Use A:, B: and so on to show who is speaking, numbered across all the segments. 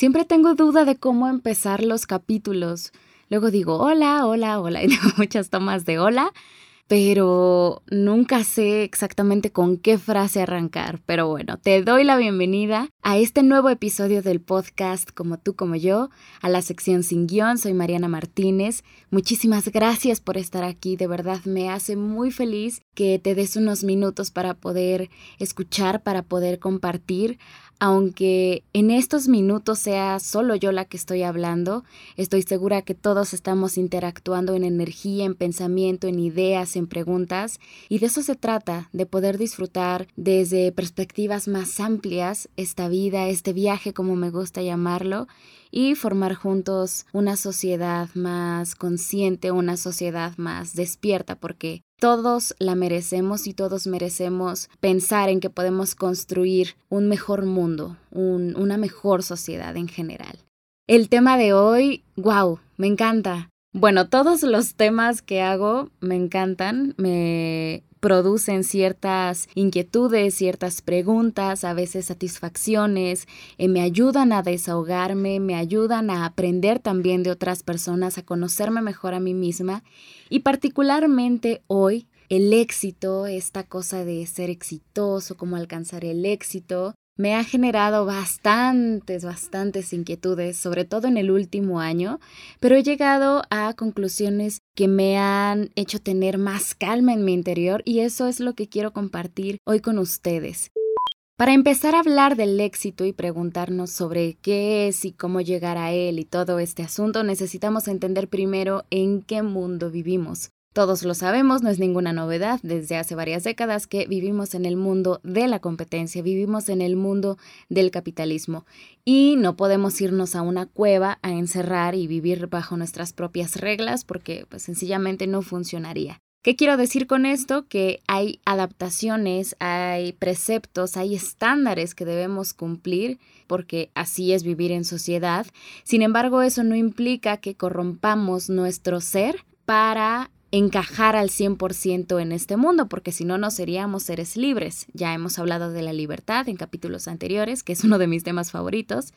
A: Siempre tengo duda de cómo empezar los capítulos. Luego digo hola, hola, hola y tengo muchas tomas de hola pero nunca sé exactamente con qué frase arrancar. Pero bueno, te doy la bienvenida a este nuevo episodio del podcast Como tú, como yo, a la sección sin guion. Soy Mariana Martínez. Muchísimas gracias por estar aquí. De verdad me hace muy feliz que te des unos minutos para poder escuchar, para poder compartir aunque en estos minutos sea solo yo la que estoy hablando, estoy segura que todos estamos interactuando en energía, en pensamiento, en ideas, en preguntas, y de eso se trata, de poder disfrutar desde perspectivas más amplias esta vida, este viaje, como me gusta llamarlo, y formar juntos una sociedad más consciente, una sociedad más despierta, porque todos la merecemos y todos merecemos pensar en que podemos construir un mejor mundo, una mejor sociedad en general. El tema de hoy, wow, me encanta. Bueno, todos los temas que hago me encantan, me producen ciertas inquietudes, ciertas preguntas, a veces satisfacciones, eh, me ayudan a desahogarme, me ayudan a aprender también de otras personas, a conocerme mejor a mí misma. Y particularmente hoy el éxito, esta cosa de ser exitoso, cómo alcanzar el éxito, me ha generado bastantes, bastantes inquietudes, sobre todo en el último año, pero he llegado a conclusiones que me han hecho tener más calma en mi interior y eso es lo que quiero compartir hoy con ustedes. Para empezar a hablar del éxito y preguntarnos sobre qué es y cómo llegar a él y todo este asunto, necesitamos entender primero en qué mundo vivimos. Todos lo sabemos, no es ninguna novedad desde hace varias décadas que vivimos en el mundo de la competencia, vivimos en el mundo del capitalismo y no podemos irnos a una cueva a encerrar y vivir bajo nuestras propias reglas porque pues, sencillamente no funcionaría. ¿Qué quiero decir con esto? Que hay adaptaciones, hay preceptos, hay estándares que debemos cumplir porque así es vivir en sociedad. Sin embargo, eso no implica que corrompamos nuestro ser para encajar al 100% en este mundo, porque si no, no seríamos seres libres. Ya hemos hablado de la libertad en capítulos anteriores, que es uno de mis temas favoritos.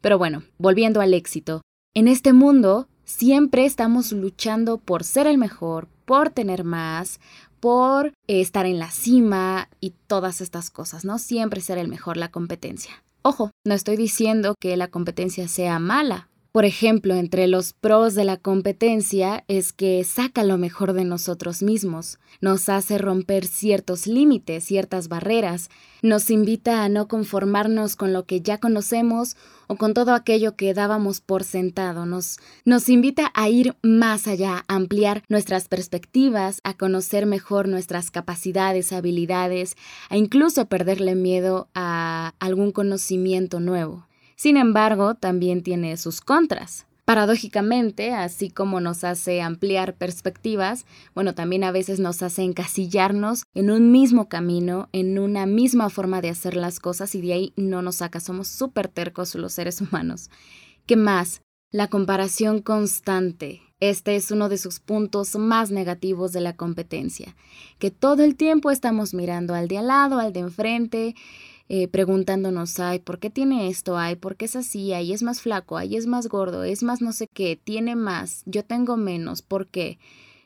A: Pero bueno, volviendo al éxito. En este mundo siempre estamos luchando por ser el mejor, por tener más, por estar en la cima y todas estas cosas, ¿no? Siempre ser el mejor, la competencia. Ojo, no estoy diciendo que la competencia sea mala por ejemplo, entre los pros de la competencia es que saca lo mejor de nosotros mismos, nos hace romper ciertos límites, ciertas barreras, nos invita a no conformarnos con lo que ya conocemos o con todo aquello que dábamos por sentado, nos, invita a ir más allá, a ampliar nuestras perspectivas, a conocer mejor nuestras capacidades, habilidades, a incluso perderle miedo a algún conocimiento nuevo. Sin embargo, también tiene sus contras. Paradójicamente, así como nos hace ampliar perspectivas, bueno, también a veces nos hace encasillarnos en un mismo camino, en una misma forma de hacer las cosas y de ahí no nos saca. Somos súper tercos los seres humanos. ¿Qué más? La comparación constante. Este es uno de sus puntos más negativos de la competencia, que todo el tiempo estamos mirando al de al lado, al de enfrente, eh, preguntándonos, ay, ¿por qué tiene esto? Ay, ¿por qué es así? Ay, es más flaco, ay, es más gordo, es más no sé qué, tiene más, yo tengo menos, ¿por qué?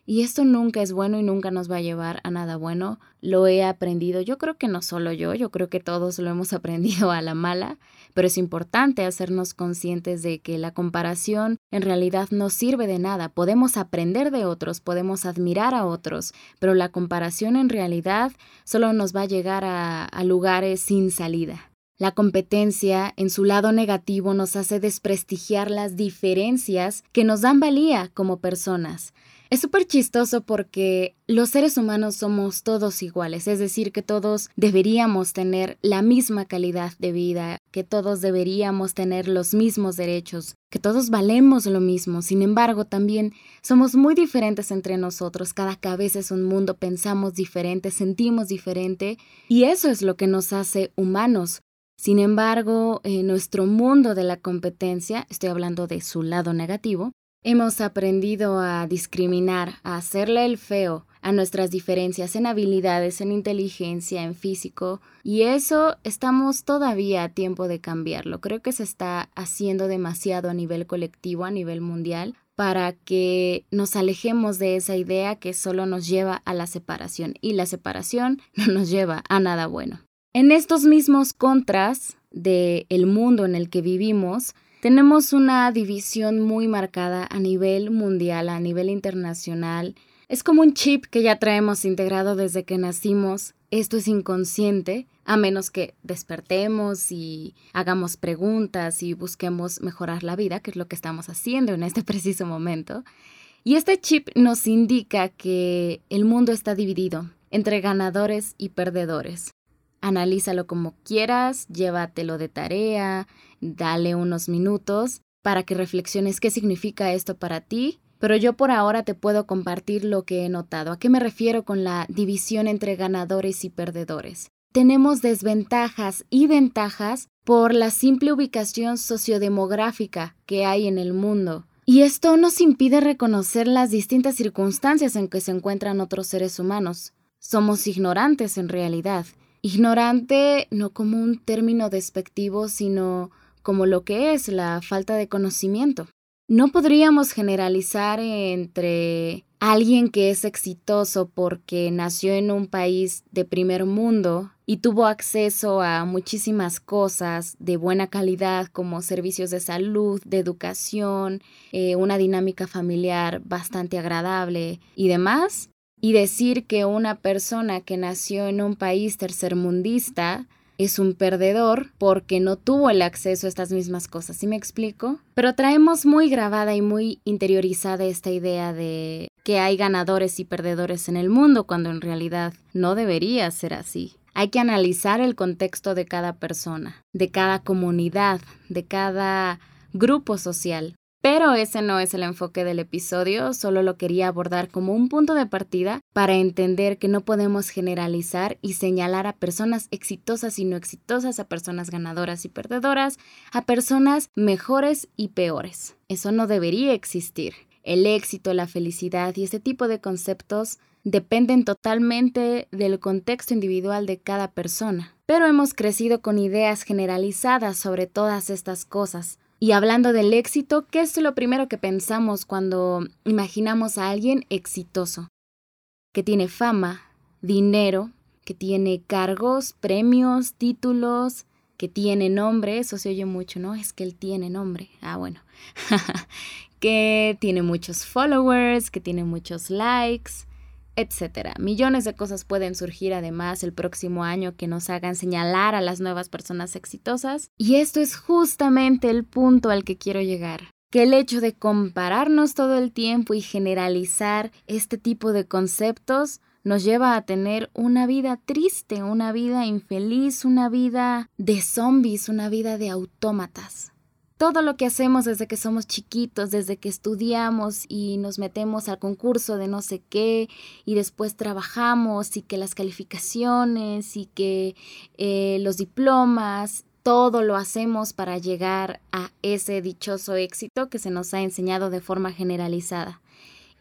A: Y esto nunca es bueno y nunca nos va a llevar a nada bueno. Lo he aprendido, yo creo que no solo yo, yo creo que todos lo hemos aprendido a la mala, pero es importante hacernos conscientes de que la comparación en realidad no sirve de nada. Podemos aprender de otros, podemos admirar a otros, pero la comparación en realidad solo nos va a llegar a, a lugares sin salida. La competencia, en su lado negativo, nos hace desprestigiar las diferencias que nos dan valía como personas. Es súper chistoso porque los seres humanos somos todos iguales, es decir, que todos deberíamos tener la misma calidad de vida, que todos deberíamos tener los mismos derechos, que todos valemos lo mismo. Sin embargo, también somos muy diferentes entre nosotros, cada cabeza es un mundo, pensamos diferente, sentimos diferente y eso es lo que nos hace humanos. Sin embargo, en nuestro mundo de la competencia, estoy hablando de su lado negativo, Hemos aprendido a discriminar, a hacerle el feo, a nuestras diferencias en habilidades, en inteligencia, en físico, y eso estamos todavía a tiempo de cambiarlo. Creo que se está haciendo demasiado a nivel colectivo, a nivel mundial, para que nos alejemos de esa idea que solo nos lleva a la separación y la separación no nos lleva a nada bueno. En estos mismos contras del el mundo en el que vivimos, tenemos una división muy marcada a nivel mundial, a nivel internacional. Es como un chip que ya traemos integrado desde que nacimos. Esto es inconsciente, a menos que despertemos y hagamos preguntas y busquemos mejorar la vida, que es lo que estamos haciendo en este preciso momento. Y este chip nos indica que el mundo está dividido entre ganadores y perdedores analízalo como quieras, llévatelo de tarea, dale unos minutos para que reflexiones qué significa esto para ti, pero yo por ahora te puedo compartir lo que he notado. ¿A qué me refiero con la división entre ganadores y perdedores? Tenemos desventajas y ventajas por la simple ubicación sociodemográfica que hay en el mundo. Y esto nos impide reconocer las distintas circunstancias en que se encuentran otros seres humanos. Somos ignorantes en realidad Ignorante no como un término despectivo, sino como lo que es la falta de conocimiento. No podríamos generalizar entre alguien que es exitoso porque nació en un país de primer mundo y tuvo acceso a muchísimas cosas de buena calidad como servicios de salud, de educación, eh, una dinámica familiar bastante agradable y demás, y decir que una persona que nació en un país tercermundista es un perdedor porque no tuvo el acceso a estas mismas cosas, ¿sí me explico? Pero traemos muy grabada y muy interiorizada esta idea de que hay ganadores y perdedores en el mundo cuando en realidad no debería ser así. Hay que analizar el contexto de cada persona, de cada comunidad, de cada grupo social. Pero ese no es el enfoque del episodio, solo lo quería abordar como un punto de partida para entender que no podemos generalizar y señalar a personas exitosas y no exitosas, a personas ganadoras y perdedoras, a personas mejores y peores. Eso no debería existir. El éxito, la felicidad y ese tipo de conceptos dependen totalmente del contexto individual de cada persona. Pero hemos crecido con ideas generalizadas sobre todas estas cosas, y hablando del éxito, ¿qué es lo primero que pensamos cuando imaginamos a alguien exitoso? Que tiene fama, dinero, que tiene cargos, premios, títulos, que tiene nombre, eso se oye mucho, ¿no? Es que él tiene nombre. Ah, bueno. que tiene muchos followers, que tiene muchos likes, etcétera. Millones de cosas pueden surgir además el próximo año que nos hagan señalar a las nuevas personas exitosas. Y esto es justamente el punto al que quiero llegar. Que el hecho de compararnos todo el tiempo y generalizar este tipo de conceptos nos lleva a tener una vida triste, una vida infeliz, una vida de zombies, una vida de autómatas todo lo que hacemos desde que somos chiquitos, desde que estudiamos y nos metemos al concurso de no sé qué y después trabajamos y que las calificaciones y que eh, los diplomas, todo lo hacemos para llegar a ese dichoso éxito que se nos ha enseñado de forma generalizada.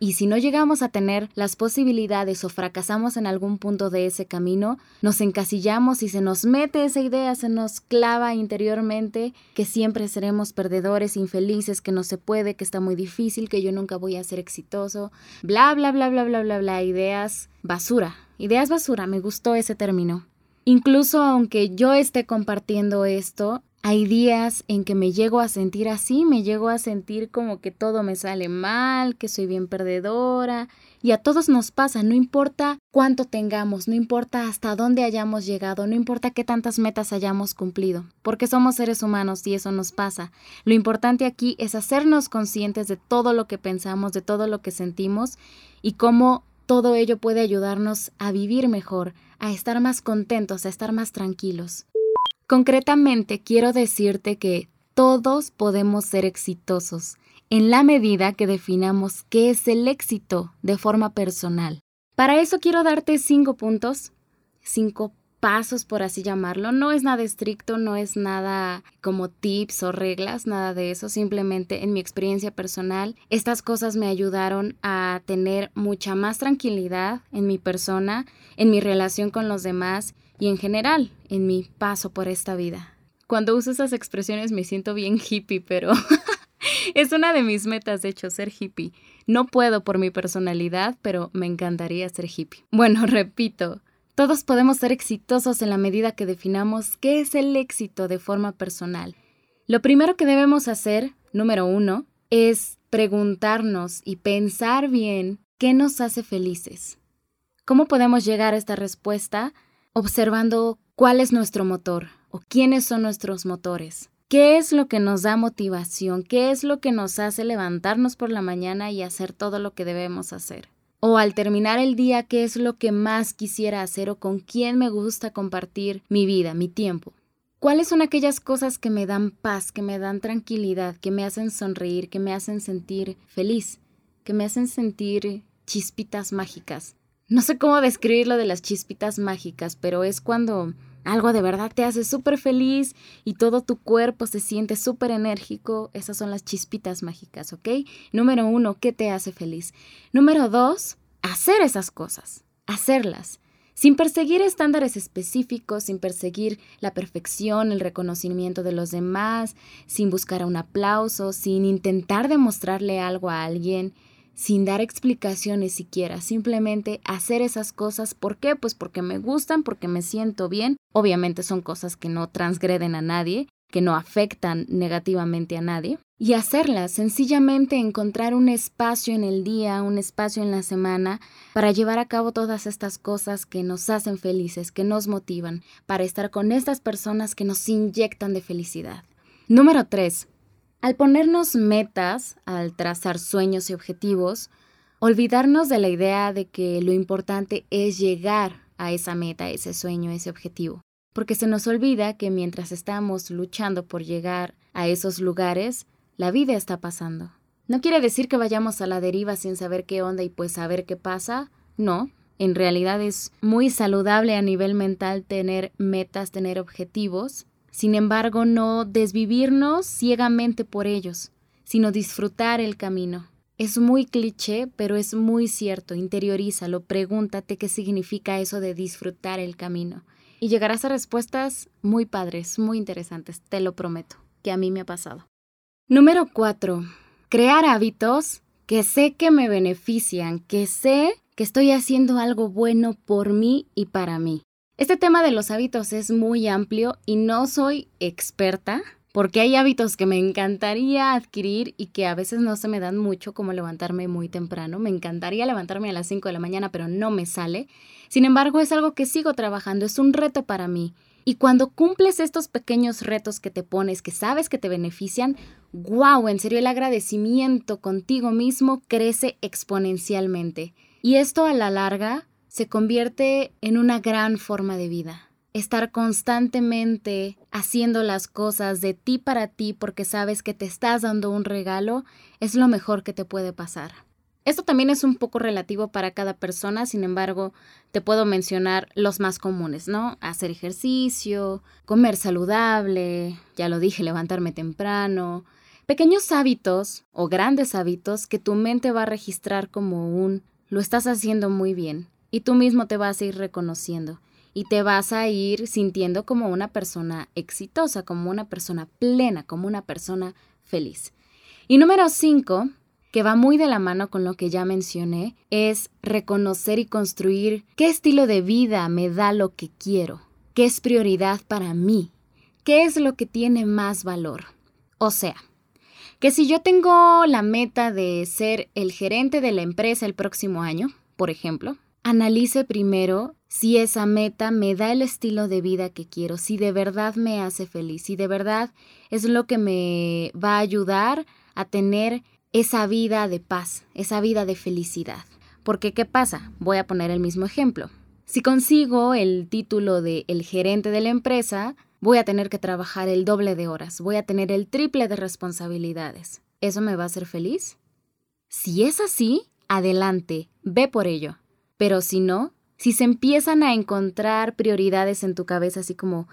A: Y si no llegamos a tener las posibilidades o fracasamos en algún punto de ese camino, nos encasillamos y se nos mete esa idea, se nos clava interiormente que siempre seremos perdedores, infelices, que no se puede, que está muy difícil, que yo nunca voy a ser exitoso, bla, bla, bla, bla, bla, bla, bla, ideas basura, ideas basura, me gustó ese término. Incluso aunque yo esté compartiendo esto, hay días en que me llego a sentir así, me llego a sentir como que todo me sale mal, que soy bien perdedora. Y a todos nos pasa, no importa cuánto tengamos, no importa hasta dónde hayamos llegado, no importa qué tantas metas hayamos cumplido, porque somos seres humanos y eso nos pasa. Lo importante aquí es hacernos conscientes de todo lo que pensamos, de todo lo que sentimos y cómo todo ello puede ayudarnos a vivir mejor, a estar más contentos, a estar más tranquilos. Concretamente, quiero decirte que todos podemos ser exitosos en la medida que definamos qué es el éxito de forma personal. Para eso quiero darte cinco puntos, cinco pasos, por así llamarlo. No es nada estricto, no es nada como tips o reglas, nada de eso. Simplemente en mi experiencia personal, estas cosas me ayudaron a tener mucha más tranquilidad en mi persona, en mi relación con los demás y en general en mi paso por esta vida. Cuando uso esas expresiones me siento bien hippie, pero es una de mis metas, de hecho, ser hippie. No puedo por mi personalidad, pero me encantaría ser hippie. Bueno, repito, todos podemos ser exitosos en la medida que definamos qué es el éxito de forma personal. Lo primero que debemos hacer, número uno, es preguntarnos y pensar bien qué nos hace felices. ¿Cómo podemos llegar a esta respuesta? Observando cuál es nuestro motor o quiénes son nuestros motores. ¿Qué es lo que nos da motivación? ¿Qué es lo que nos hace levantarnos por la mañana y hacer todo lo que debemos hacer? O al terminar el día, ¿qué es lo que más quisiera hacer o con quién me gusta compartir mi vida, mi tiempo? ¿Cuáles son aquellas cosas que me dan paz, que me dan tranquilidad, que me hacen sonreír, que me hacen sentir feliz, que me hacen sentir chispitas mágicas? No sé cómo describir lo de las chispitas mágicas, pero es cuando algo de verdad te hace súper feliz y todo tu cuerpo se siente súper enérgico, esas son las chispitas mágicas, ¿ok? Número uno, ¿qué te hace feliz? Número dos, hacer esas cosas, hacerlas, sin perseguir estándares específicos, sin perseguir la perfección, el reconocimiento de los demás, sin buscar un aplauso, sin intentar demostrarle algo a alguien, sin dar explicaciones siquiera, simplemente hacer esas cosas. ¿Por qué? Pues porque me gustan, porque me siento bien. Obviamente son cosas que no transgreden a nadie, que no afectan negativamente a nadie. Y hacerlas, sencillamente encontrar un espacio en el día, un espacio en la semana para llevar a cabo todas estas cosas que nos hacen felices, que nos motivan, para estar con estas personas que nos inyectan de felicidad. Número 3. Al ponernos metas, al trazar sueños y objetivos, olvidarnos de la idea de que lo importante es llegar a esa meta, ese sueño, ese objetivo. Porque se nos olvida que mientras estamos luchando por llegar a esos lugares, la vida está pasando. No quiere decir que vayamos a la deriva sin saber qué onda y pues saber qué pasa. No, en realidad es muy saludable a nivel mental tener metas, tener objetivos, sin embargo, no desvivirnos ciegamente por ellos, sino disfrutar el camino. Es muy cliché, pero es muy cierto. Interiorízalo, pregúntate qué significa eso de disfrutar el camino. Y llegarás a respuestas muy padres, muy interesantes, te lo prometo, que a mí me ha pasado. Número 4. Crear hábitos que sé que me benefician, que sé que estoy haciendo algo bueno por mí y para mí. Este tema de los hábitos es muy amplio y no soy experta porque hay hábitos que me encantaría adquirir y que a veces no se me dan mucho, como levantarme muy temprano. Me encantaría levantarme a las 5 de la mañana, pero no me sale. Sin embargo, es algo que sigo trabajando, es un reto para mí. Y cuando cumples estos pequeños retos que te pones, que sabes que te benefician, wow, en serio el agradecimiento contigo mismo crece exponencialmente. Y esto a la larga se convierte en una gran forma de vida. Estar constantemente haciendo las cosas de ti para ti porque sabes que te estás dando un regalo es lo mejor que te puede pasar. Esto también es un poco relativo para cada persona, sin embargo, te puedo mencionar los más comunes, ¿no? Hacer ejercicio, comer saludable, ya lo dije, levantarme temprano, pequeños hábitos o grandes hábitos que tu mente va a registrar como un lo estás haciendo muy bien y tú mismo te vas a ir reconociendo y te vas a ir sintiendo como una persona exitosa, como una persona plena, como una persona feliz. Y número cinco, que va muy de la mano con lo que ya mencioné, es reconocer y construir qué estilo de vida me da lo que quiero, qué es prioridad para mí, qué es lo que tiene más valor. O sea, que si yo tengo la meta de ser el gerente de la empresa el próximo año, por ejemplo, Analice primero si esa meta me da el estilo de vida que quiero, si de verdad me hace feliz, si de verdad es lo que me va a ayudar a tener esa vida de paz, esa vida de felicidad. Porque ¿qué pasa? Voy a poner el mismo ejemplo. Si consigo el título de el gerente de la empresa, voy a tener que trabajar el doble de horas, voy a tener el triple de responsabilidades. ¿Eso me va a hacer feliz? Si es así, adelante, ve por ello. Pero si no, Si se empiezan a encontrar prioridades en tu cabeza, así como,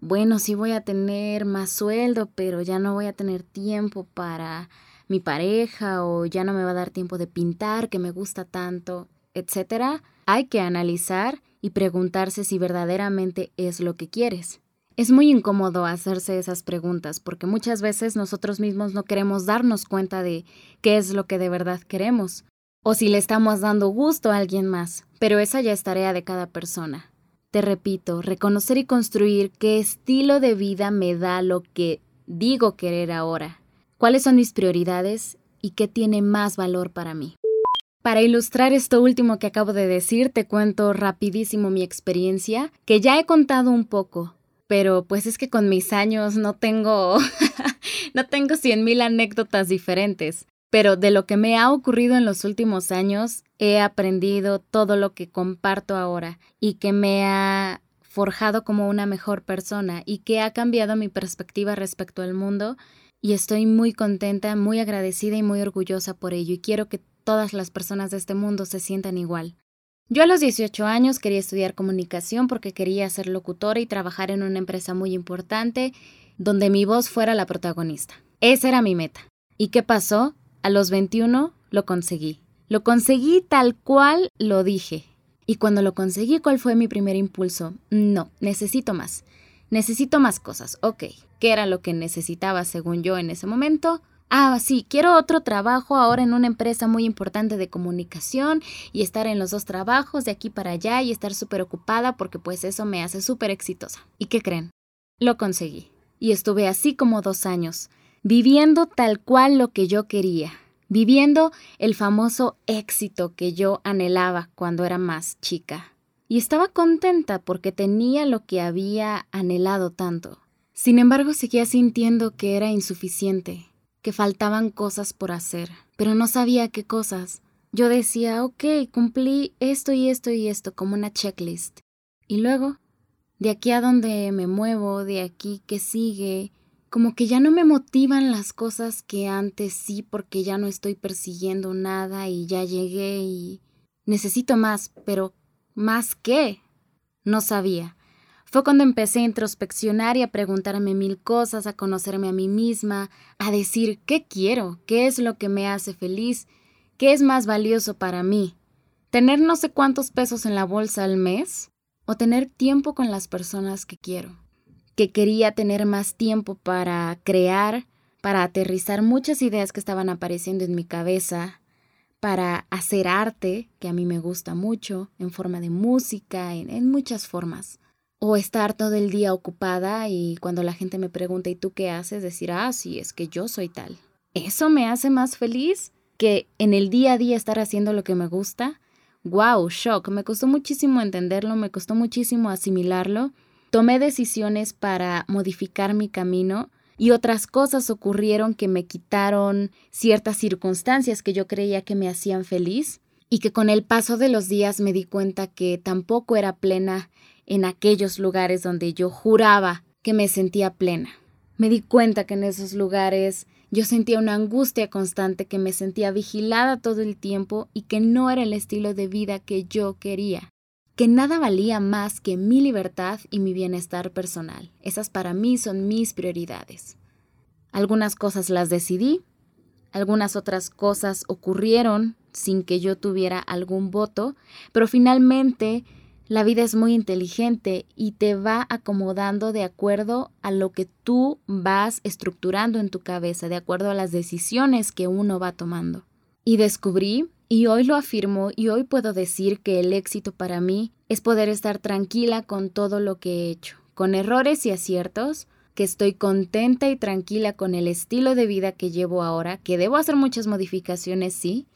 A: bueno, sí voy a tener más sueldo, pero ya no voy a tener tiempo para mi pareja o ya no me va a dar tiempo de pintar, que me gusta tanto, etcétera, hay que analizar y preguntarse si verdaderamente es lo que quieres. Es muy incómodo hacerse esas preguntas porque muchas veces nosotros mismos no queremos darnos cuenta de qué es lo que de verdad queremos o si le estamos dando gusto a alguien más, pero esa ya es tarea de cada persona. Te repito, reconocer y construir qué estilo de vida me da lo que digo querer ahora, cuáles son mis prioridades y qué tiene más valor para mí. Para ilustrar esto último que acabo de decir, te cuento rapidísimo mi experiencia, que ya he contado un poco, pero pues es que con mis años no tengo, no tengo cien mil anécdotas diferentes. Pero de lo que me ha ocurrido en los últimos años, he aprendido todo lo que comparto ahora y que me ha forjado como una mejor persona y que ha cambiado mi perspectiva respecto al mundo y estoy muy contenta, muy agradecida y muy orgullosa por ello y quiero que todas las personas de este mundo se sientan igual. Yo a los 18 años quería estudiar comunicación porque quería ser locutora y trabajar en una empresa muy importante donde mi voz fuera la protagonista. Esa era mi meta. ¿Y qué pasó? A los 21 lo conseguí. Lo conseguí tal cual lo dije. Y cuando lo conseguí, ¿cuál fue mi primer impulso? No, necesito más. Necesito más cosas. Ok, ¿qué era lo que necesitaba según yo en ese momento? Ah, sí, quiero otro trabajo ahora en una empresa muy importante de comunicación y estar en los dos trabajos de aquí para allá y estar súper ocupada porque pues eso me hace súper exitosa. ¿Y qué creen? Lo conseguí. Y estuve así como dos años, viviendo tal cual lo que yo quería, viviendo el famoso éxito que yo anhelaba cuando era más chica y estaba contenta porque tenía lo que había anhelado tanto. Sin embargo, seguía sintiendo que era insuficiente, que faltaban cosas por hacer, pero no sabía qué cosas. Yo decía, ok, cumplí esto y esto y esto como una checklist. Y luego, de aquí a donde me muevo, de aquí que sigue, como que ya no me motivan las cosas que antes sí porque ya no estoy persiguiendo nada y ya llegué y necesito más, pero ¿Más qué? No sabía. Fue cuando empecé a introspeccionar y a preguntarme mil cosas, a conocerme a mí misma, a decir qué quiero, qué es lo que me hace feliz, qué es más valioso para mí. ¿Tener no sé cuántos pesos en la bolsa al mes? ¿O tener tiempo con las personas que quiero? Que quería tener más tiempo para crear, para aterrizar muchas ideas que estaban apareciendo en mi cabeza, para hacer arte, que a mí me gusta mucho, en forma de música, en, muchas formas. O estar todo el día ocupada y cuando la gente me pregunta ¿y tú qué haces? decir, ah, sí, es que yo soy tal. Eso me hace más feliz que en el día a día estar haciendo lo que me gusta. Wow, shock. Me costó muchísimo entenderlo, me costó muchísimo asimilarlo. Tomé decisiones para modificar mi camino y otras cosas ocurrieron que me quitaron ciertas circunstancias que yo creía que me hacían feliz y que con el paso de los días me di cuenta que tampoco era plena en aquellos lugares donde yo juraba que me sentía plena. Me di cuenta que en esos lugares yo sentía una angustia constante, que me sentía vigilada todo el tiempo y que no era el estilo de vida que yo quería que nada valía más que mi libertad y mi bienestar personal. Esas para mí son mis prioridades. Algunas cosas las decidí, algunas otras cosas ocurrieron sin que yo tuviera algún voto, pero finalmente la vida es muy inteligente y te va acomodando de acuerdo a lo que tú vas estructurando en tu cabeza, de acuerdo a las decisiones que uno va tomando. Y descubrí y hoy lo afirmo y hoy puedo decir que el éxito para mí es poder estar tranquila con todo lo que he hecho, con errores y aciertos, que estoy contenta y tranquila con el estilo de vida que llevo ahora, que debo hacer muchas modificaciones, sí,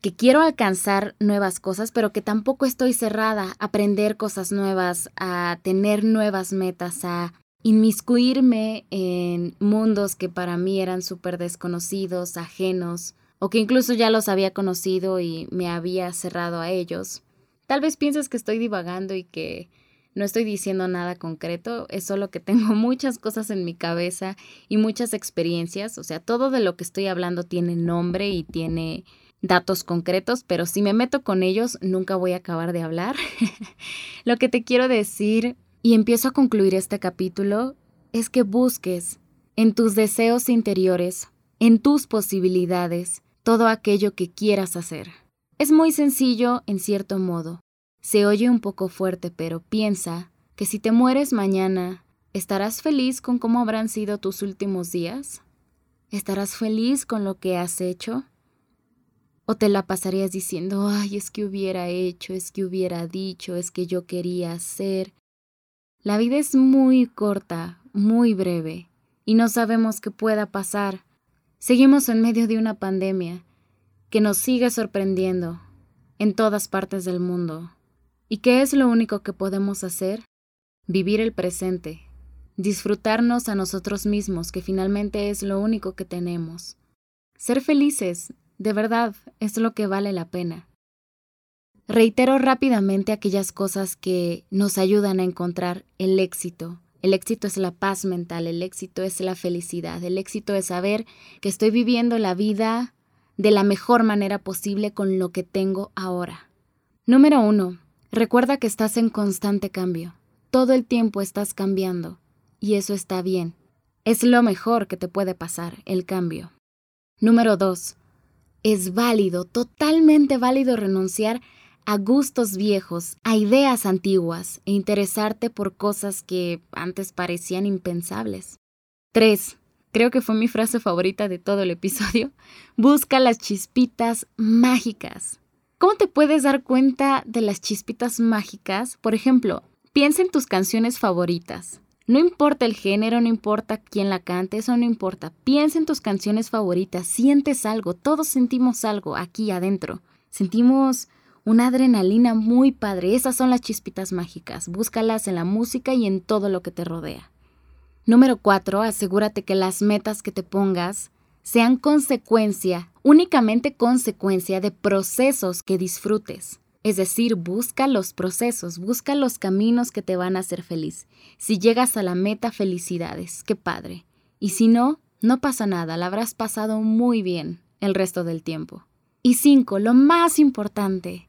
A: que quiero alcanzar nuevas cosas, pero que tampoco estoy cerrada a aprender cosas nuevas, a tener nuevas metas, a inmiscuirme en mundos que para mí eran súper desconocidos, ajenos, o que incluso ya los había conocido y me había cerrado a ellos. Tal vez pienses que estoy divagando y que no estoy diciendo nada concreto, es solo que tengo muchas cosas en mi cabeza y muchas experiencias, o sea, todo de lo que estoy hablando tiene nombre y tiene datos concretos, pero si me meto con ellos nunca voy a acabar de hablar. Lo que te quiero decir, y empiezo a concluir este capítulo, es que busques en tus deseos interiores, en tus posibilidades, todo aquello que quieras hacer. Es muy sencillo en cierto modo. Se oye un poco fuerte, pero piensa que si te mueres mañana, ¿estarás feliz con cómo habrán sido tus últimos días? ¿Estarás feliz con lo que has hecho? ¿O te la pasarías diciendo, ay, es que hubiera hecho, es que hubiera dicho, es que yo quería hacer? La vida es muy corta, muy breve, y no sabemos qué pueda pasar. Seguimos en medio de una pandemia que nos sigue sorprendiendo en todas partes del mundo. ¿Y qué es lo único que podemos hacer? Vivir el presente, disfrutarnos a nosotros mismos, que finalmente es lo único que tenemos. Ser felices, de verdad, es lo que vale la pena. Reitero rápidamente aquellas cosas que nos ayudan a encontrar el éxito. El éxito es la paz mental, el éxito es la felicidad, el éxito es saber que estoy viviendo la vida de la mejor manera posible con lo que tengo ahora. Número uno, recuerda que estás en constante cambio. Todo el tiempo estás cambiando y eso está bien. Es lo mejor que te puede pasar, el cambio. Número 2. Es válido, totalmente válido renunciar a gustos viejos, a ideas antiguas e interesarte por cosas que antes parecían impensables. 3. Creo que fue mi frase favorita de todo el episodio. Busca las chispitas mágicas. ¿Cómo te puedes dar cuenta de las chispitas mágicas? Por ejemplo, piensa en tus canciones favoritas. No importa el género, no importa quién la cante, eso no importa. Piensa en tus canciones favoritas, sientes algo, todos sentimos algo aquí adentro. Sentimos una adrenalina muy padre, esas son las chispitas mágicas. Búscalas en la música y en todo lo que te rodea. Número 4. Asegúrate que las metas que te pongas sean consecuencia, únicamente consecuencia de procesos que disfrutes. Es decir, busca los procesos, busca los caminos que te van a hacer feliz. Si llegas a la meta, felicidades, qué padre. Y si no, no pasa nada, la habrás pasado muy bien el resto del tiempo. Y cinco, lo más importante,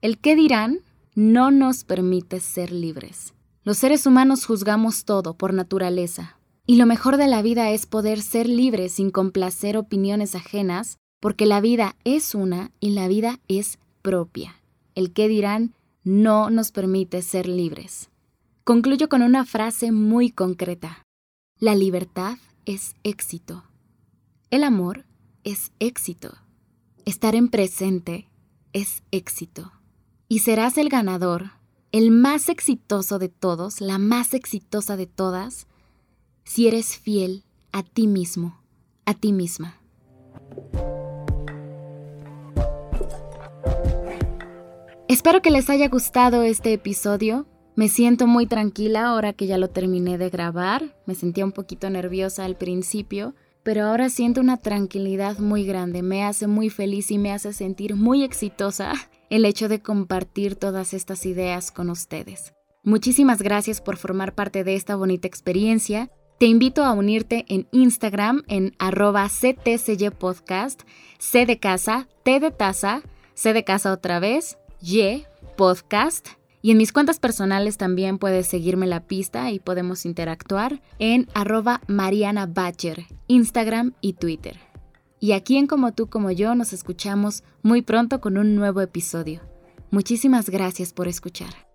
A: el qué dirán no nos permite ser libres. Los seres humanos juzgamos todo por naturaleza, y lo mejor de la vida es poder ser libres sin complacer opiniones ajenas, porque la vida es una y la vida es propia el qué dirán no nos permite ser libres. Concluyo con una frase muy concreta. La libertad es éxito. El amor es éxito. Estar en presente es éxito. Y serás el ganador, el más exitoso de todos, la más exitosa de todas, si eres fiel a ti mismo, a ti misma. Espero que les haya gustado este episodio. Me siento muy tranquila ahora que ya lo terminé de grabar. Me sentía un poquito nerviosa al principio, pero ahora siento una tranquilidad muy grande. Me hace muy feliz y me hace sentir muy exitosa el hecho de compartir todas estas ideas con ustedes. Muchísimas gracias por formar parte de esta bonita experiencia. Te invito a unirte en Instagram en arroba Podcast, C de casa, T de taza, C de casa otra vez, y Podcast. Y en mis cuentas personales también puedes seguirme la pista y podemos interactuar en arroba Mariana Instagram y Twitter. Y aquí en Como tú como yo nos escuchamos muy pronto con un nuevo episodio. Muchísimas gracias por escuchar.